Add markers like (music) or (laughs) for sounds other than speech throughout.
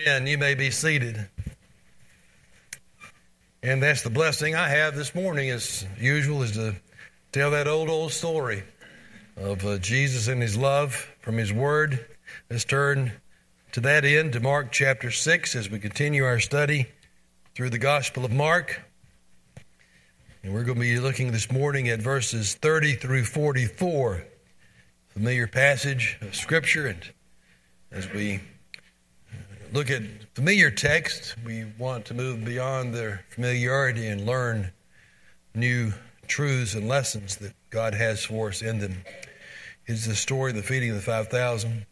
Amen. You may be seated. And that's the blessing I have this morning, as usual, is to tell that old, old story of uh, Jesus and his love from his word. Let's turn to that end to Mark chapter 6 as we continue our study through the Gospel of Mark. And we're going to be looking this morning at verses 30 through 44. Familiar passage of Scripture. And as we look at familiar text, we want to move beyond their familiarity and learn new truths and lessons that God has for us in them. It's the story of the feeding of the 5,000.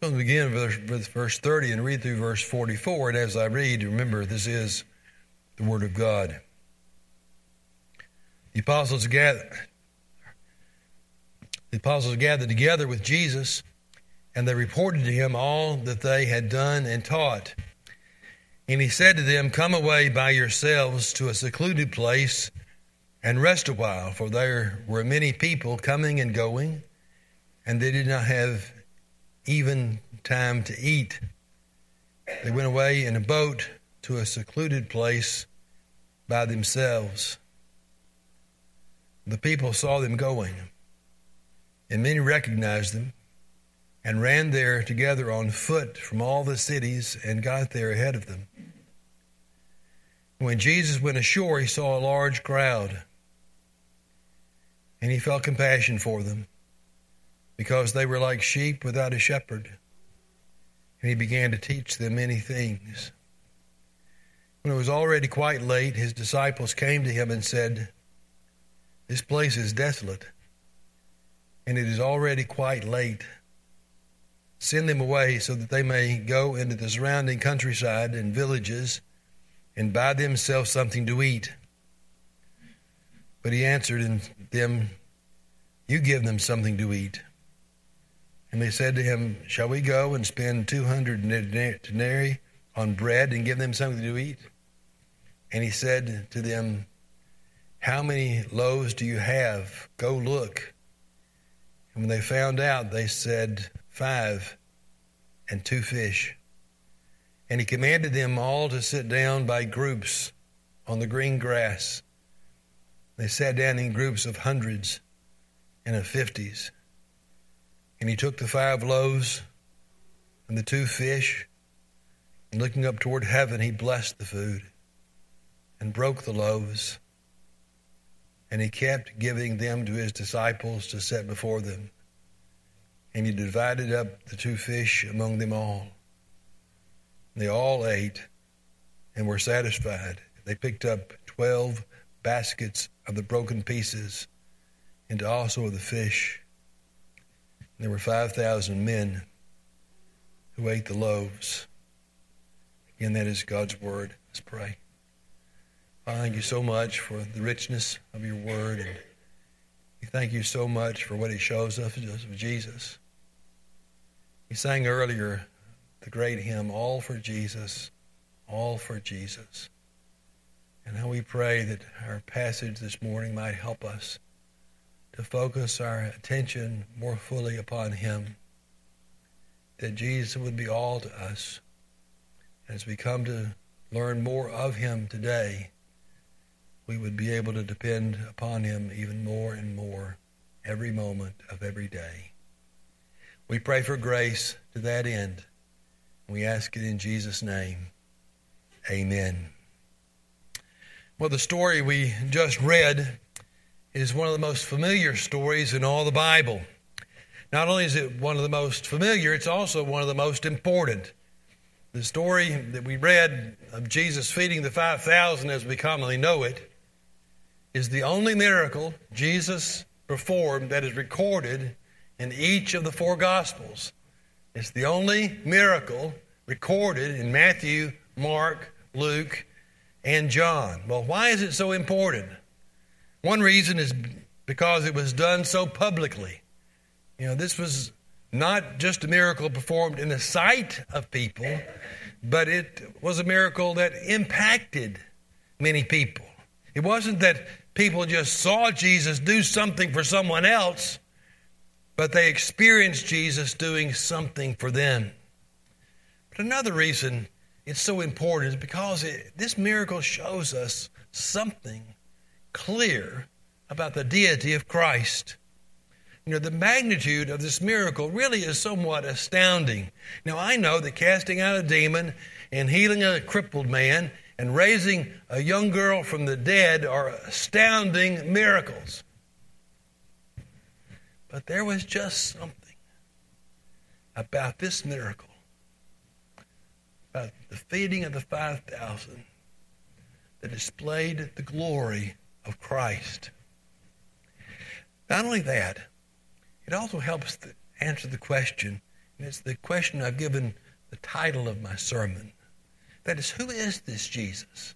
We'll begin with verse 30 and read through verse 44. And as I read, remember this is the Word of God. The apostles gathered, the apostles gathered together with Jesus and they reported to him all that they had done and taught. And he said to them, Come away by yourselves to a secluded place and rest a while, for there were many people coming and going, and they did not have even time to eat. They went away in a boat to a secluded place by themselves. The people saw them going, and many recognized them and ran there together on foot from all the cities and got there ahead of them. When Jesus went ashore, he saw a large crowd, and he felt compassion for them because they were like sheep without a shepherd. And he began to teach them many things. When it was already quite late, his disciples came to him and said, This place is desolate, and it is already quite late Send them away so that they may go into the surrounding countryside and villages and buy themselves something to eat. But he answered them, You give them something to eat. And they said to him, Shall we go and spend 200 denarii on bread and give them something to eat? And he said to them, How many loaves do you have? Go look. And when they found out, they said, five, and two fish. And he commanded them all to sit down by groups on the green grass. They sat down in groups of hundreds and of fifties. And he took the five loaves and the two fish, and looking up toward heaven, he blessed the food and broke the loaves. And he kept giving them to his disciples to set before them. And he divided up the two fish among them all. They all ate and were satisfied. They picked up twelve baskets of the broken pieces and also of the fish. There were 5,000 men who ate the loaves. Again, that is God's word. Let's pray. I thank you so much for the richness of your word. And we thank you so much for what it shows us of Jesus. We sang earlier the great hymn, All for Jesus, All for Jesus. And how we pray that our passage this morning might help us to focus our attention more fully upon Him, that Jesus would be all to us. As we come to learn more of Him today, we would be able to depend upon Him even more and more every moment of every day. We pray for grace to that end. We ask it in Jesus' name. Amen. Well, the story we just read is one of the most familiar stories in all the Bible. Not only is it one of the most familiar, it's also one of the most important. The story that we read of Jesus feeding the 5,000 as we commonly know it is the only miracle Jesus performed that is recorded in each of the four Gospels. It's the only miracle recorded in Matthew, Mark, Luke, and John. Well, why is it so important? One reason is because it was done so publicly. You know, this was not just a miracle performed in the sight of people, but it was a miracle that impacted many people. It wasn't that people just saw Jesus do something for someone else, but they experienced Jesus doing something for them. But another reason it's so important is because it, this miracle shows us something clear about the deity of Christ. You know, the magnitude of this miracle really is somewhat astounding. Now, I know that casting out a demon and healing a crippled man and raising a young girl from the dead are astounding miracles. But there was just something about this miracle, about the feeding of the 5,000, that displayed the glory of Christ. Not only that, it also helps to answer the question, and it's the question I've given the title of my sermon. That is, who is this Jesus?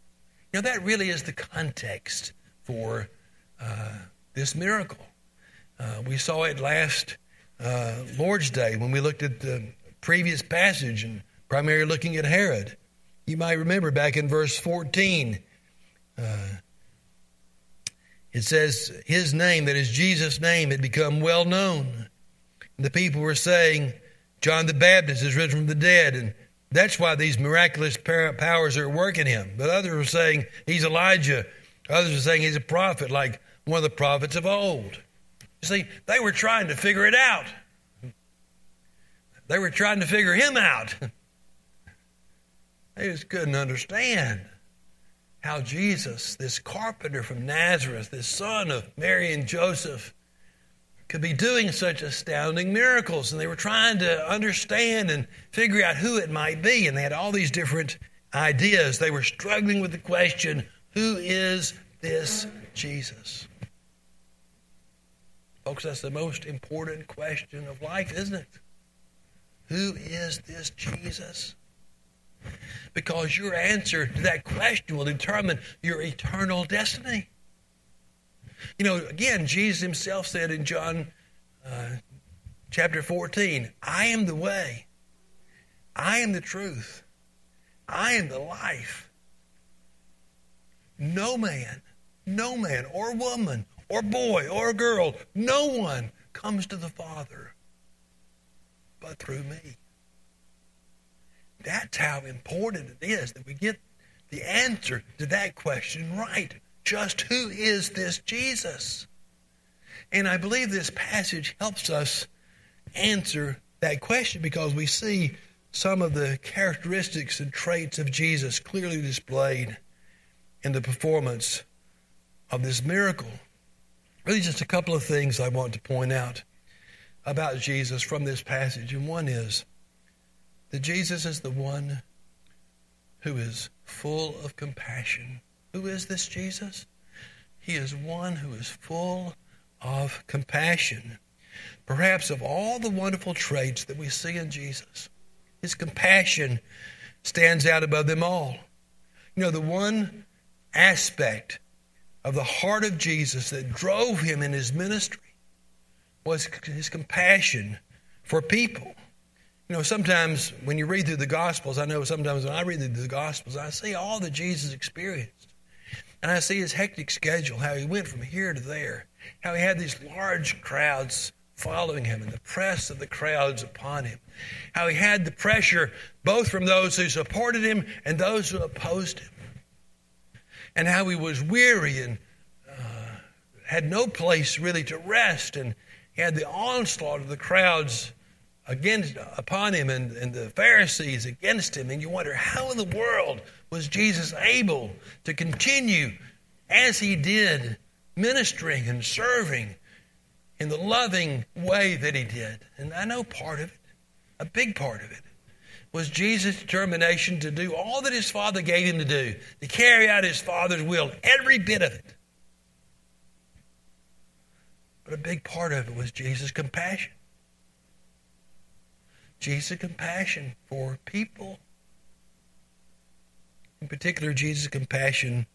You know, that really is the context for uh, this miracle. Uh, we saw it last uh, Lord's Day when we looked at the previous passage and primarily looking at Herod. You might remember back in verse 14, uh, it says, His name, that is Jesus' name, had become well known. And the people were saying, John the Baptist is risen from the dead, and that's why these miraculous powers are working him. But others were saying he's Elijah. Others were saying he's a prophet, like one of the prophets of old. You see, they were trying to figure it out. They were trying to figure him out. They just couldn't understand how Jesus, this carpenter from Nazareth, this son of Mary and Joseph, could be doing such astounding miracles. And they were trying to understand and figure out who it might be. And they had all these different ideas. They were struggling with the question who is this Jesus? Folks, that's the most important question of life, isn't it? Who is this Jesus? Because your answer to that question will determine your eternal destiny. You know, again, Jesus himself said in John uh, chapter 14, I am the way, I am the truth, I am the life. No man, no man or woman or boy or girl, no one comes to the Father but through me. That's how important it is that we get the answer to that question right. Just who is this Jesus? And I believe this passage helps us answer that question because we see some of the characteristics and traits of Jesus clearly displayed in the performance of this miracle. Really, just a couple of things I want to point out about Jesus from this passage. And one is that Jesus is the one who is full of compassion. Who is this Jesus? He is one who is full of compassion. Perhaps of all the wonderful traits that we see in Jesus, his compassion stands out above them all. You know, the one aspect of the heart of Jesus that drove him in his ministry was his compassion for people. You know, sometimes when you read through the Gospels, I know sometimes when I read through the Gospels, I see all that Jesus experienced. And I see his hectic schedule, how he went from here to there, how he had these large crowds following him and the press of the crowds upon him, how he had the pressure both from those who supported him and those who opposed him, and how he was weary and uh, had no place really to rest, and he had the onslaught of the crowds against upon him and, and the Pharisees against him. And you wonder how in the world was Jesus able to continue as he did, ministering and serving in the loving way that he did. And I know part of it, a big part of it, was Jesus' determination to do all that his Father gave him to do, to carry out his Father's will, every bit of it. But a big part of it was Jesus' compassion. Jesus' compassion for people. In particular, Jesus' compassion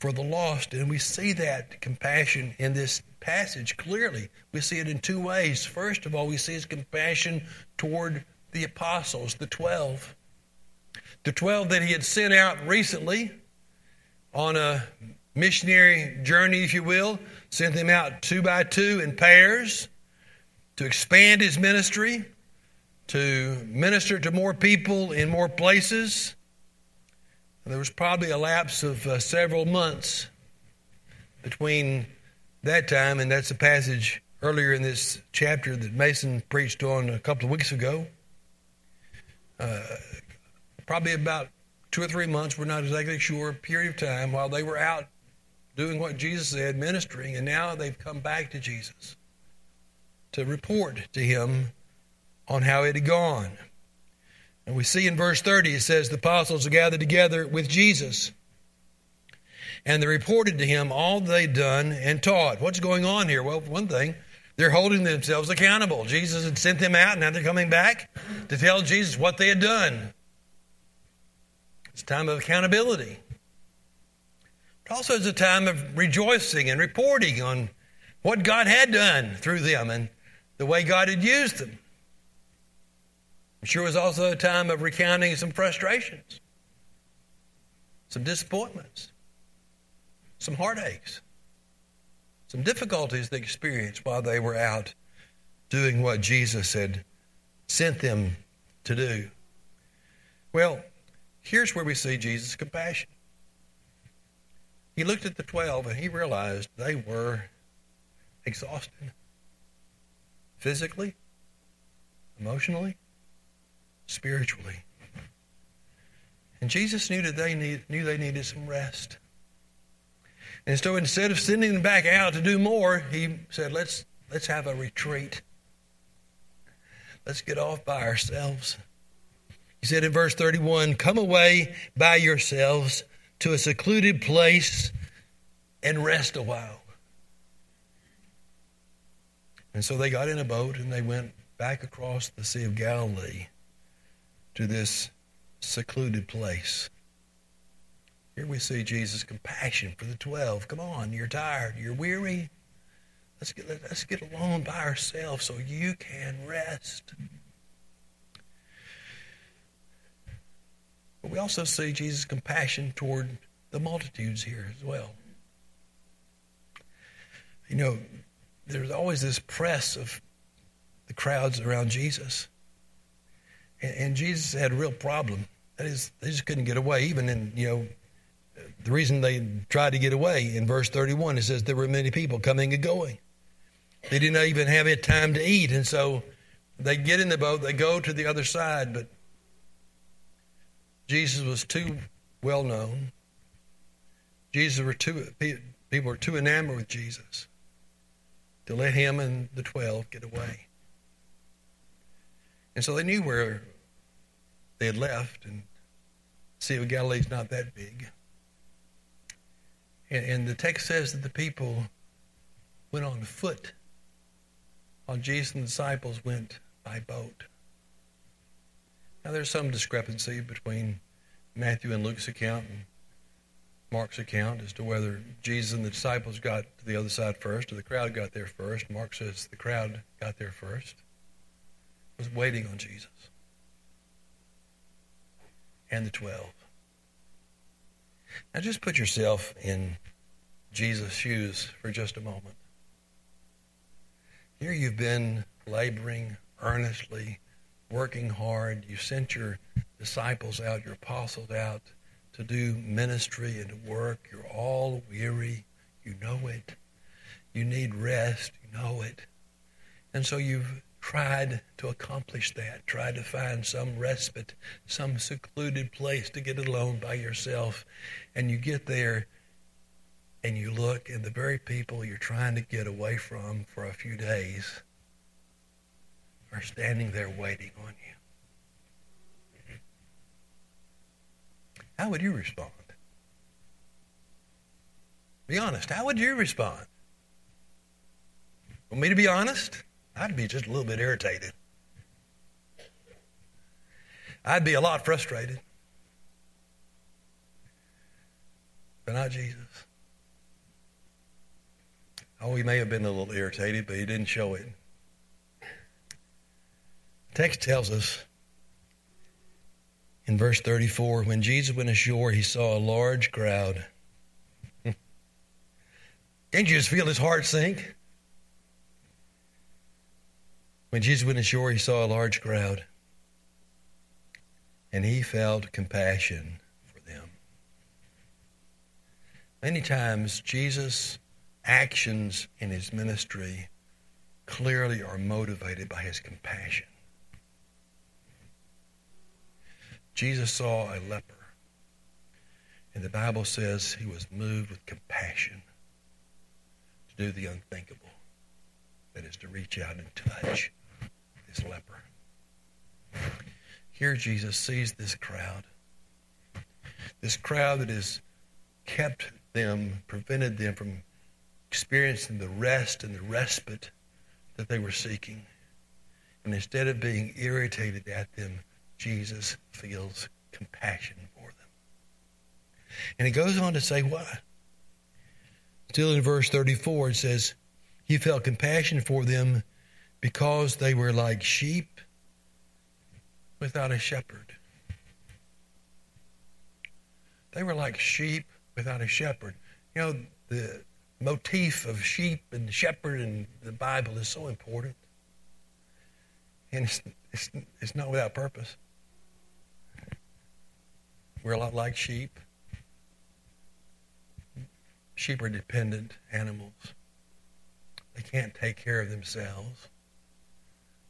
for the lost. And we see that compassion in this passage clearly. We see it in two ways. First of all, we see his compassion toward the apostles, the 12. The 12 that he had sent out recently on a missionary journey, if you will, sent them out two by two in pairs to expand his ministry to minister to more people in more places. There was probably a lapse of uh, several months between that time, and that's a passage earlier in this chapter that Mason preached on a couple of weeks ago. Uh, probably about two or three months, we're not exactly sure, period of time while they were out doing what Jesus said, ministering, and now they've come back to Jesus to report to him on how it had gone. And we see in verse 30, it says, The apostles gathered together with Jesus, and they reported to him all they'd done and taught. What's going on here? Well, one thing, they're holding themselves accountable. Jesus had sent them out, and now they're coming back to tell Jesus what they had done. It's a time of accountability. It also is a time of rejoicing and reporting on what God had done through them and the way God had used them. I'm sure it was also a time of recounting some frustrations, some disappointments, some heartaches, some difficulties they experienced while they were out doing what Jesus had sent them to do. Well, here's where we see Jesus' compassion. He looked at the 12 and he realized they were exhausted physically, emotionally, spiritually. And Jesus knew that they need, knew they needed some rest. And so instead of sending them back out to do more, he said, let's, let's have a retreat. Let's get off by ourselves. He said in verse 31 Come away by yourselves to a secluded place and rest a while. And so they got in a boat and they went back across the Sea of Galilee to this secluded place. Here we see Jesus' compassion for the 12. Come on, you're tired, you're weary. Let's get, let's get alone by ourselves so you can rest. But we also see Jesus' compassion toward the multitudes here as well. You know, there's always this press of the crowds around Jesus. And, and Jesus had a real problem. That is, they just couldn't get away. Even in, you know, the reason they tried to get away in verse 31, it says there were many people coming and going. They didn't even have time to eat. And so they get in the boat, they go to the other side, but Jesus was too well known. Jesus were too people were too enamored with Jesus to let him and the twelve get away. And so they knew where they had left, and Sea of Galilee's not that big. And, and the text says that the people went on foot, while Jesus and the disciples went by boat. Now, there's some discrepancy between Matthew and Luke's account and Mark's account as to whether Jesus and the disciples got to the other side first or the crowd got there first. Mark says the crowd got there first, was waiting on Jesus and the 12. Now, just put yourself in Jesus' shoes for just a moment. Here you've been laboring earnestly working hard. You sent your disciples out, your apostles out to do ministry and to work. You're all weary. You know it. You need rest. You know it. And so you've tried to accomplish that, tried to find some respite, some secluded place to get alone by yourself. And you get there and you look, and the very people you're trying to get away from for a few days are standing there waiting on you. How would you respond? Be honest. How would you respond? Want me to be honest? I'd be just a little bit irritated. I'd be a lot frustrated. But not Jesus. Oh, he may have been a little irritated, but he didn't show it text tells us in verse 34 when Jesus went ashore, he saw a large crowd. (laughs) Didn't you just feel his heart sink? When Jesus went ashore, he saw a large crowd. and he felt compassion for them. Many times, Jesus' actions in his ministry clearly are motivated by his compassion. Jesus saw a leper, and the Bible says he was moved with compassion to do the unthinkable. That is to reach out and touch this leper. Here Jesus sees this crowd. This crowd that has kept them, prevented them from experiencing the rest and the respite that they were seeking. And instead of being irritated at them, Jesus feels compassion for them. And he goes on to say why. Still in verse 34, it says, He felt compassion for them because they were like sheep without a shepherd. They were like sheep without a shepherd. You know, the motif of sheep and shepherd in the Bible is so important. And it's, it's, it's not without purpose. We're a lot like sheep. Sheep are dependent animals. They can't take care of themselves.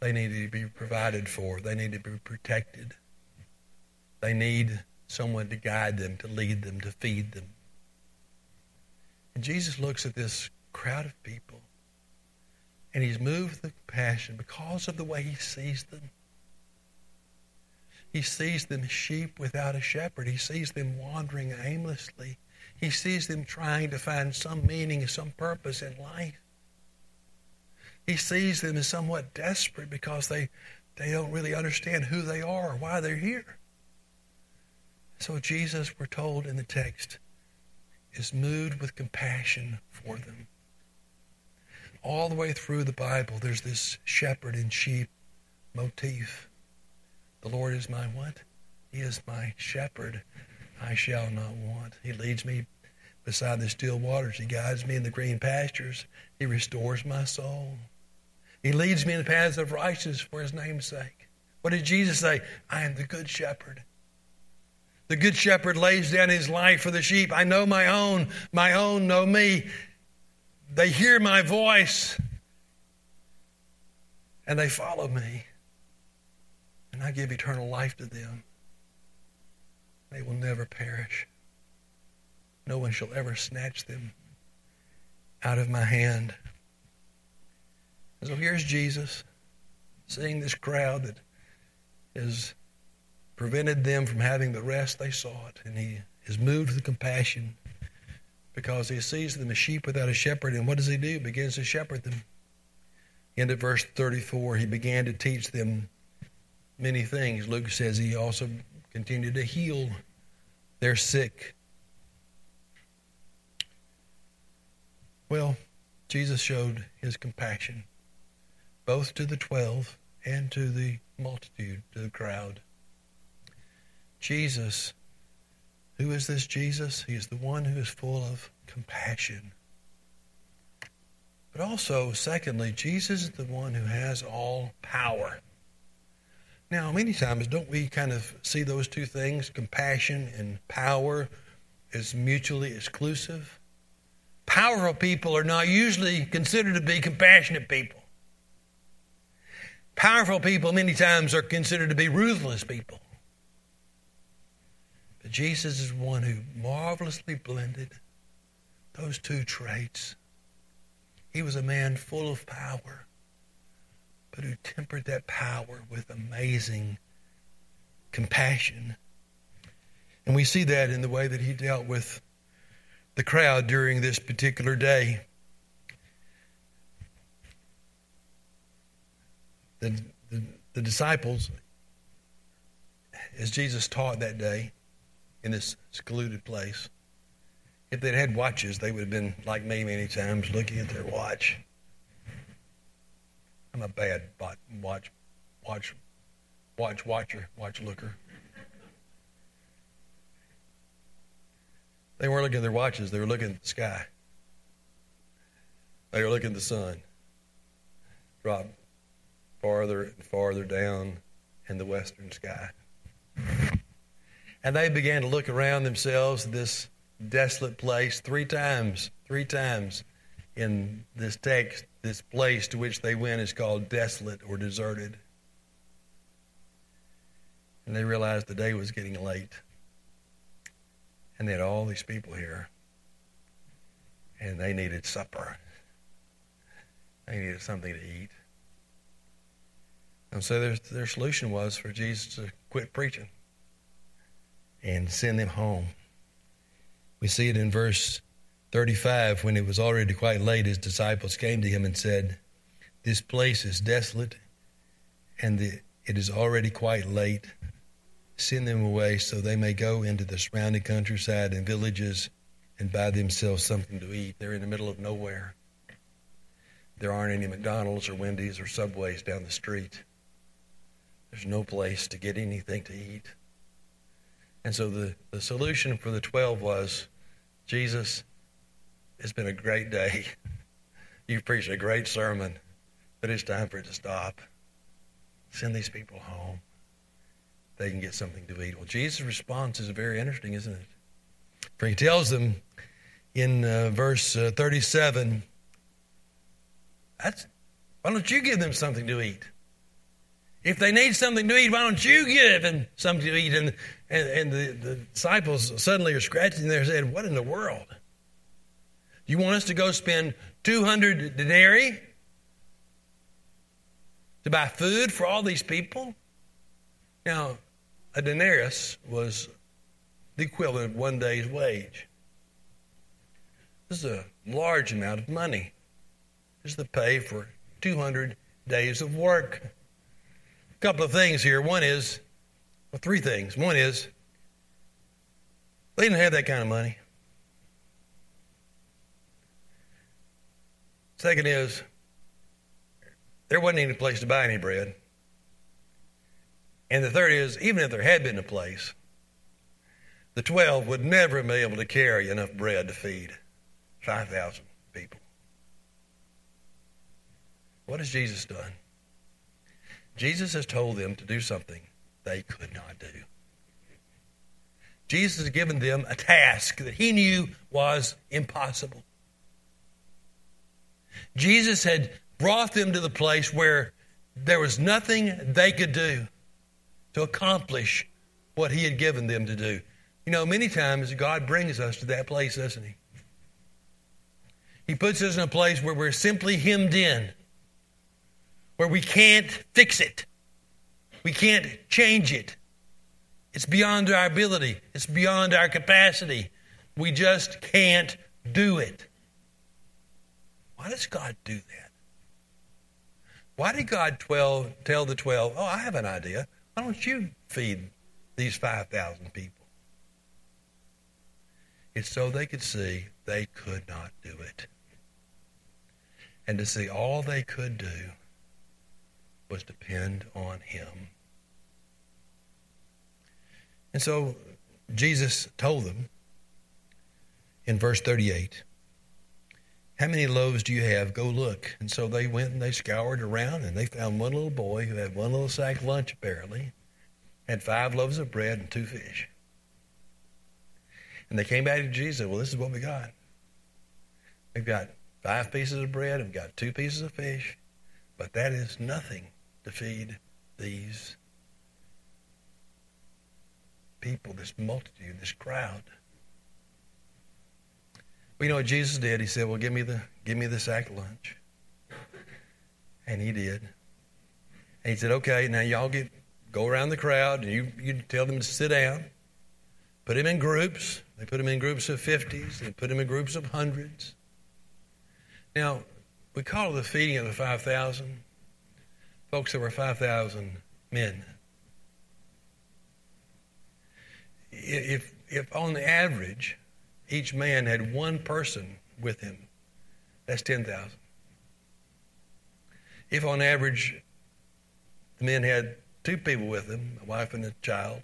They need to be provided for. They need to be protected. They need someone to guide them, to lead them, to feed them. And Jesus looks at this crowd of people and he's moved with compassion because of the way he sees them. He sees them sheep without a shepherd. He sees them wandering aimlessly. He sees them trying to find some meaning some purpose in life. He sees them as somewhat desperate because they, they don't really understand who they are or why they're here. So Jesus, we're told in the text, is moved with compassion for them. All the way through the Bible, there's this shepherd and sheep motif. The Lord is my what? He is my shepherd. I shall not want. He leads me beside the still waters. He guides me in the green pastures. He restores my soul. He leads me in the paths of righteousness for his name's sake. What did Jesus say? I am the good shepherd. The good shepherd lays down his life for the sheep. I know my own. My own know me. They hear my voice and they follow me. And I give eternal life to them. They will never perish. No one shall ever snatch them out of my hand. And so here's Jesus seeing this crowd that has prevented them from having the rest they sought. And he is moved with compassion because he sees them as sheep without a shepherd. And what does he do? He begins to shepherd them. End of verse 34, he began to teach them many things. Luke says he also continued to heal their sick. Well, Jesus showed his compassion both to the twelve and to the multitude, to the crowd. Jesus, who is this Jesus? He is the one who is full of compassion. But also, secondly, Jesus is the one who has all power. Now, many times, don't we kind of see those two things, compassion and power, as mutually exclusive? Powerful people are not usually considered to be compassionate people. Powerful people, many times, are considered to be ruthless people. But Jesus is one who marvelously blended those two traits. He was a man full of power, but who tempered that power with amazing compassion. And we see that in the way that he dealt with the crowd during this particular day. The, the, the disciples, as Jesus taught that day, in this secluded place. If they'd had watches, they would have been like me many times, looking at their watch. I'm a bad watch, watch, watch watcher, watch looker. They weren't looking at their watches; they were looking at the sky. They were looking at the sun drop farther and farther down in the western sky. And they began to look around themselves, this desolate place, three times, three times in this text, this place to which they went is called desolate or deserted. And they realized the day was getting late. And they had all these people here. And they needed supper. They needed something to eat. And so their, their solution was for Jesus to quit preaching and send them home. We see it in verse 35 when it was already quite late, his disciples came to him and said, This place is desolate and the, it is already quite late. Send them away so they may go into the surrounding countryside and villages and buy themselves something to eat. They're in the middle of nowhere. There aren't any McDonald's or Wendy's or Subways down the street. There's no place to get anything to eat. And so the, the solution for the 12 was Jesus, it's been a great day. (laughs) You've preached a great sermon, but it's time for it to stop. Send these people home. They can get something to eat. Well, Jesus' response is very interesting, isn't it? For he tells them in uh, verse uh, 37, that's, why don't you give them something to eat? If they need something to eat, why don't you give them something to eat? And, and, and the, the disciples suddenly are scratching their head. What in the world? You want us to go spend 200 denarii to buy food for all these people? Now, a denarius was the equivalent of one day's wage. This is a large amount of money. This is the pay for 200 days of work. A couple of things here. One is, well, three things. One is, they didn't have that kind of money. Second is, there wasn't any place to buy any bread. And the third is, even if there had been a place, the 12 would never be able to carry enough bread to feed 5,000 people. What has Jesus done? Jesus has told them to do something they could not do. Jesus has given them a task that he knew was impossible. Jesus had brought them to the place where there was nothing they could do to accomplish what he had given them to do. You know, many times God brings us to that place, doesn't he? He puts us in a place where we're simply hemmed in where we can't fix it. We can't change it. It's beyond our ability, it's beyond our capacity. We just can't do it. Why does God do that? Why did God 12, tell the 12, oh, I have an idea. Why don't you feed these 5,000 people? It's so they could see they could not do it. And to see all they could do was depend on him. And so Jesus told them in verse 38, How many loaves do you have? Go look. And so they went and they scoured around and they found one little boy who had one little sack lunch, apparently, had five loaves of bread and two fish. And they came back to Jesus Well, this is what we got. We've got five pieces of bread and we've got two pieces of fish, but that is nothing to feed these people, this multitude, this crowd. You know what Jesus did? He said, Well, give me the give me the sack lunch. And he did. And he said, Okay, now y'all get go around the crowd and you, you tell them to sit down. Put them in groups. They put them in groups of fifties, they put them in groups of hundreds. Now, we call it the feeding of the five thousand. Folks, there were 5,000 men. If, if on average, each man had one person with him, that's 10,000. If on average, the men had two people with them, a wife and a child,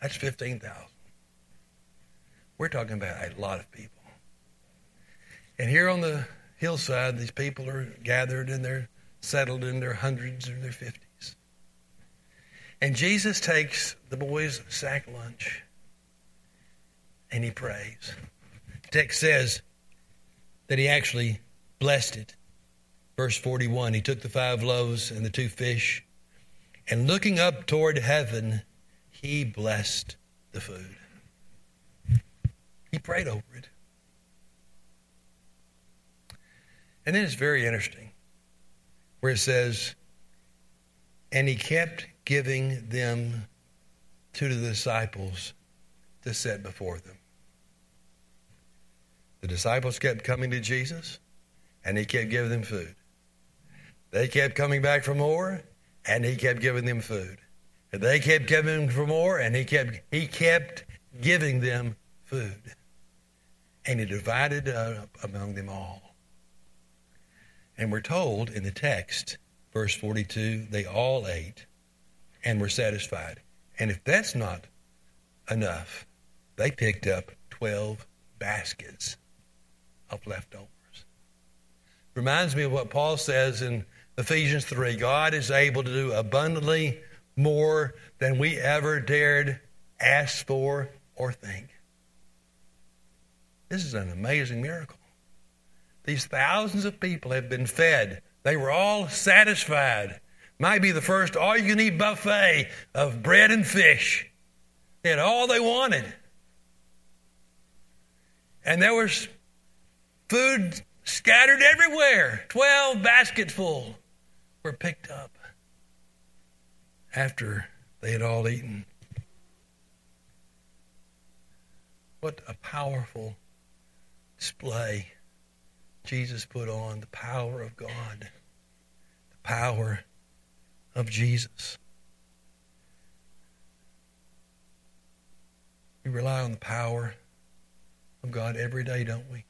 that's 15,000. We're talking about a lot of people. And here on the hillside, these people are gathered and they're settled in their hundreds or their fifties. And Jesus takes the boys' sack lunch and he prays. The text says that he actually blessed it. Verse 41 He took the five loaves and the two fish, and looking up toward heaven, he blessed the food. He prayed over it. And then it's very interesting where it says, and he kept giving them to the disciples to set before them. The disciples kept coming to Jesus, and he kept giving them food. They kept coming back for more, and he kept giving them food. And they kept giving for more, and he kept he kept giving them food. And he divided up among them all. And we're told in the text, verse 42, they all ate and were satisfied. And if that's not enough, they picked up 12 baskets of leftovers. Reminds me of what Paul says in Ephesians 3 God is able to do abundantly more than we ever dared ask for or think. This is an amazing miracle. These thousands of people have been fed. They were all satisfied. Might be the first all you can eat buffet of bread and fish. They had all they wanted. And there was food scattered everywhere. Twelve baskets full were picked up after they had all eaten. What a powerful display Jesus put on the power of God, the power of Jesus. We rely on the power of God every day, don't we?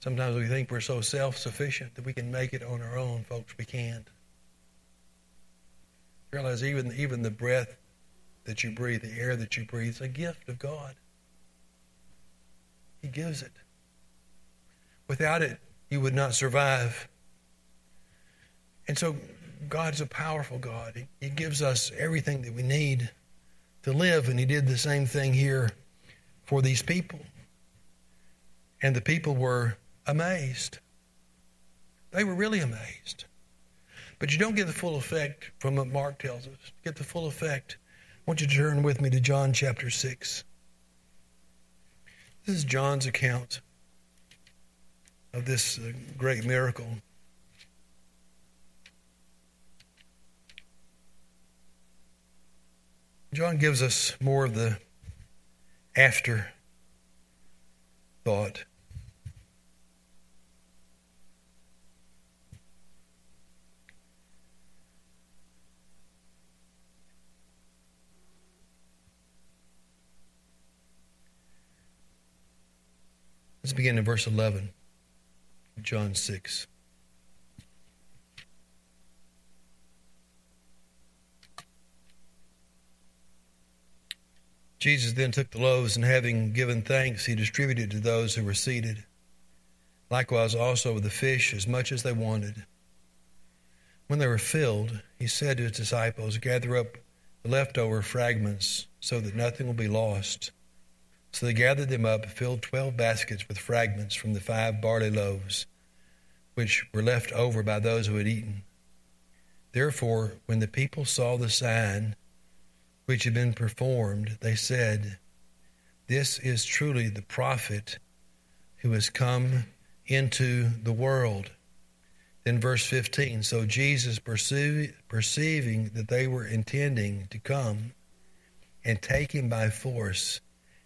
Sometimes we think we're so self sufficient that we can make it on our own, folks. We can't. Realize even, even the breath that you breathe, the air that you breathe, is a gift of God. He gives it. Without it, you would not survive. And so, God's a powerful God. He, he gives us everything that we need to live, and He did the same thing here for these people. And the people were amazed. They were really amazed. But you don't get the full effect from what Mark tells us. Get the full effect. I want you to turn with me to John chapter 6. This is John's account of this uh, great miracle. John gives us more of the after thought. Let's begin in verse 11, John 6. Jesus then took the loaves, and having given thanks, he distributed to those who were seated. Likewise, also with the fish, as much as they wanted. When they were filled, he said to his disciples, Gather up the leftover fragments, so that nothing will be lost. So they gathered them up, filled twelve baskets with fragments from the five barley loaves, which were left over by those who had eaten. Therefore, when the people saw the sign which had been performed, they said, This is truly the prophet who has come into the world. Then, verse 15 So Jesus, perceiving that they were intending to come and take him by force,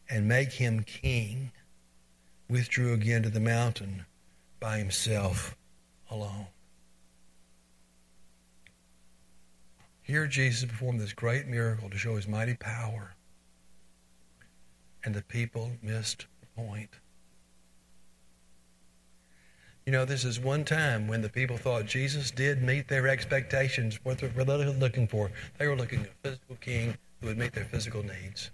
and make him king, withdrew again to the mountain by himself alone. Here, Jesus performed this great miracle to show his mighty power, and the people missed the point. You know, this is one time when the people thought Jesus did meet their expectations, what they were looking for. They were looking at a physical king who would meet their physical needs.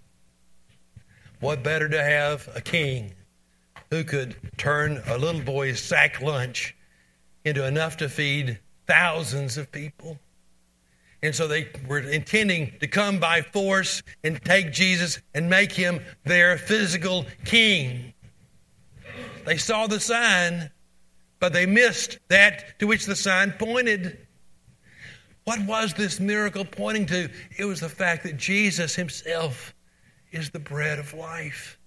What better to have a king who could turn a little boy's sack lunch into enough to feed thousands of people? And so they were intending to come by force and take Jesus and make him their physical king. They saw the sign, but they missed that to which the sign pointed. What was this miracle pointing to? It was the fact that Jesus himself is the bread of life.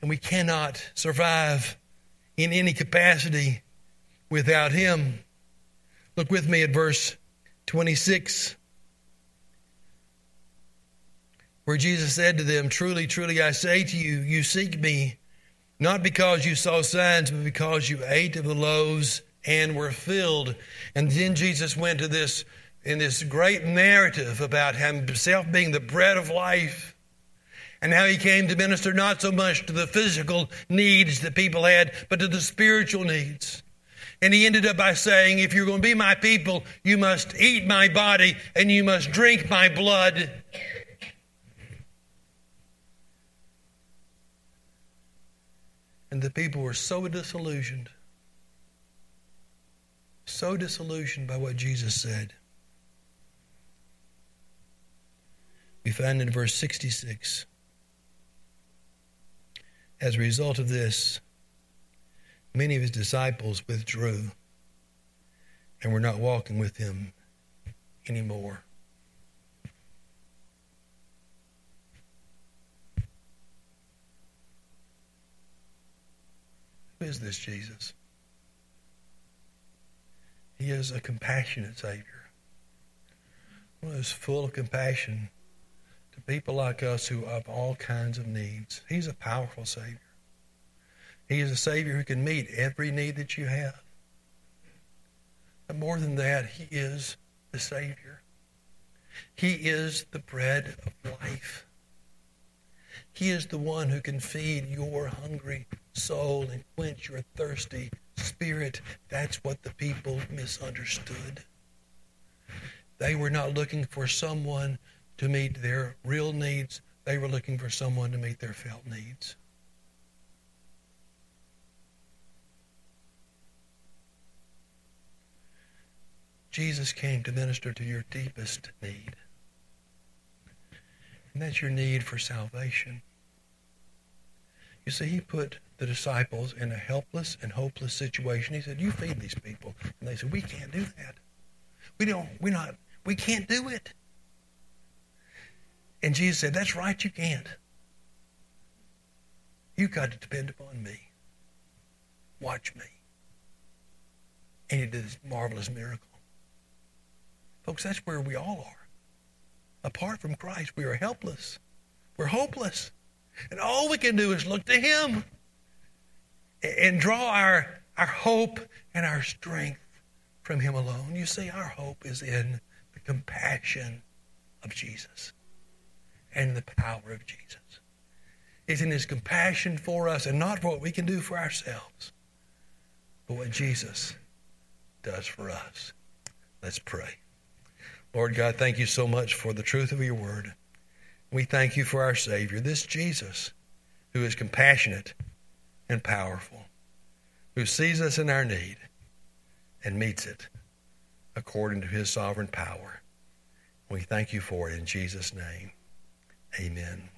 And we cannot survive in any capacity without him. Look with me at verse 26, where Jesus said to them, Truly, truly, I say to you, you seek me, not because you saw signs, but because you ate of the loaves and were filled. And then Jesus went to this in this great narrative about himself being the bread of life and how he came to minister not so much to the physical needs that people had, but to the spiritual needs. And he ended up by saying, If you're going to be my people, you must eat my body and you must drink my blood. And the people were so disillusioned so disillusioned by what Jesus said. We find in verse 66 as a result of this, many of his disciples withdrew and were not walking with him anymore. Who is this Jesus? He is a compassionate Savior. One who's full of compassion to people like us who have all kinds of needs. He's a powerful Savior. He is a Savior who can meet every need that you have. But more than that, He is the Savior. He is the bread of life. He is the one who can feed your hungry soul and quench your thirsty spirit. That's what the people misunderstood. They were not looking for someone to meet their real needs, they were looking for someone to meet their felt needs. Jesus came to minister to your deepest need. And that's your need for salvation. You see, he put the disciples in a helpless and hopeless situation. He said, You feed these people. And they said, We can't do that. We don't, we're not, we can't do it. And Jesus said, That's right, you can't. You've got to depend upon me. Watch me. And he did this marvelous miracle. Folks, that's where we all are. Apart from Christ, we are helpless. We're hopeless. And all we can do is look to Him and draw our, our hope and our strength from Him alone. You see, our hope is in the compassion of Jesus and the power of Jesus. It's in His compassion for us and not for what we can do for ourselves, but what Jesus does for us. Let's pray. Lord God, thank you so much for the truth of your word. We thank you for our Savior, this Jesus, who is compassionate and powerful, who sees us in our need and meets it according to his sovereign power. We thank you for it in Jesus' name. Amen.